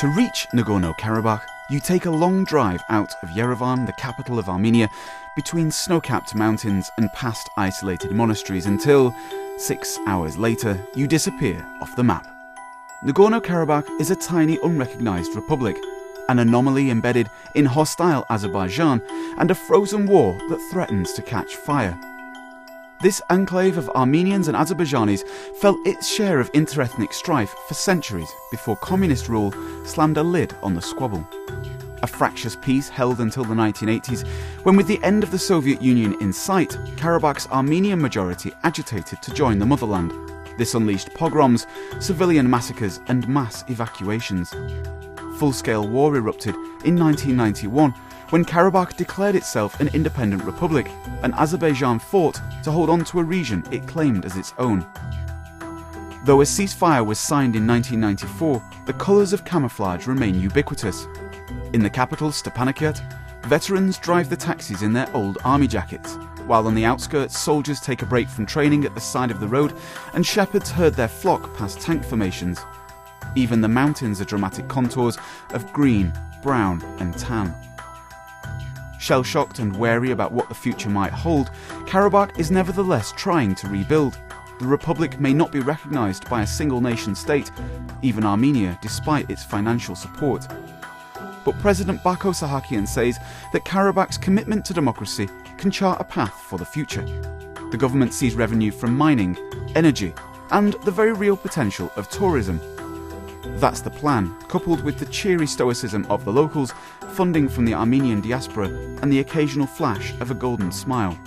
To reach Nagorno Karabakh, you take a long drive out of Yerevan, the capital of Armenia, between snow capped mountains and past isolated monasteries until, six hours later, you disappear off the map. Nagorno Karabakh is a tiny, unrecognised republic, an anomaly embedded in hostile Azerbaijan and a frozen war that threatens to catch fire. This enclave of Armenians and Azerbaijanis felt its share of interethnic strife for centuries before communist rule slammed a lid on the squabble. A fractious peace held until the 1980s, when, with the end of the Soviet Union in sight, Karabakh's Armenian majority agitated to join the motherland. This unleashed pogroms, civilian massacres, and mass evacuations. Full scale war erupted in 1991 when Karabakh declared itself an independent republic and Azerbaijan fought to hold on to a region it claimed as its own. Though a ceasefire was signed in 1994, the colours of camouflage remain ubiquitous. In the capital, Stepanakert, veterans drive the taxis in their old army jackets, while on the outskirts, soldiers take a break from training at the side of the road and shepherds herd their flock past tank formations. Even the mountains are dramatic contours of green, brown, and tan. Shell shocked and wary about what the future might hold, Karabakh is nevertheless trying to rebuild. The Republic may not be recognised by a single nation state, even Armenia, despite its financial support. But President Bako Sahakian says that Karabakh's commitment to democracy can chart a path for the future. The government sees revenue from mining, energy, and the very real potential of tourism that's the plan, coupled with the cheery stoicism of the locals, funding from the Armenian diaspora, and the occasional flash of a golden smile.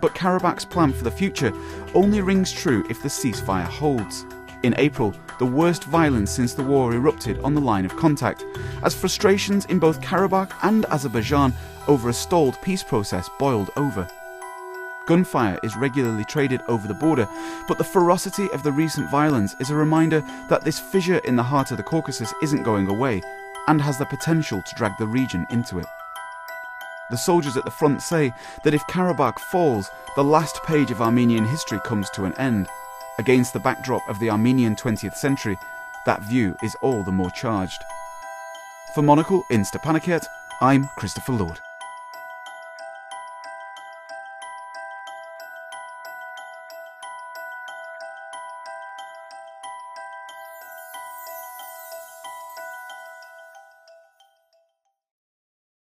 But Karabakh's plan for the future only rings true if the ceasefire holds. In April, the worst violence since the war erupted on the line of contact, as frustrations in both Karabakh and Azerbaijan over a stalled peace process boiled over. Gunfire is regularly traded over the border, but the ferocity of the recent violence is a reminder that this fissure in the heart of the Caucasus isn't going away and has the potential to drag the region into it. The soldiers at the front say that if Karabakh falls, the last page of Armenian history comes to an end. Against the backdrop of the Armenian 20th century, that view is all the more charged. For Monocle in Stepanakert, I'm Christopher Lord.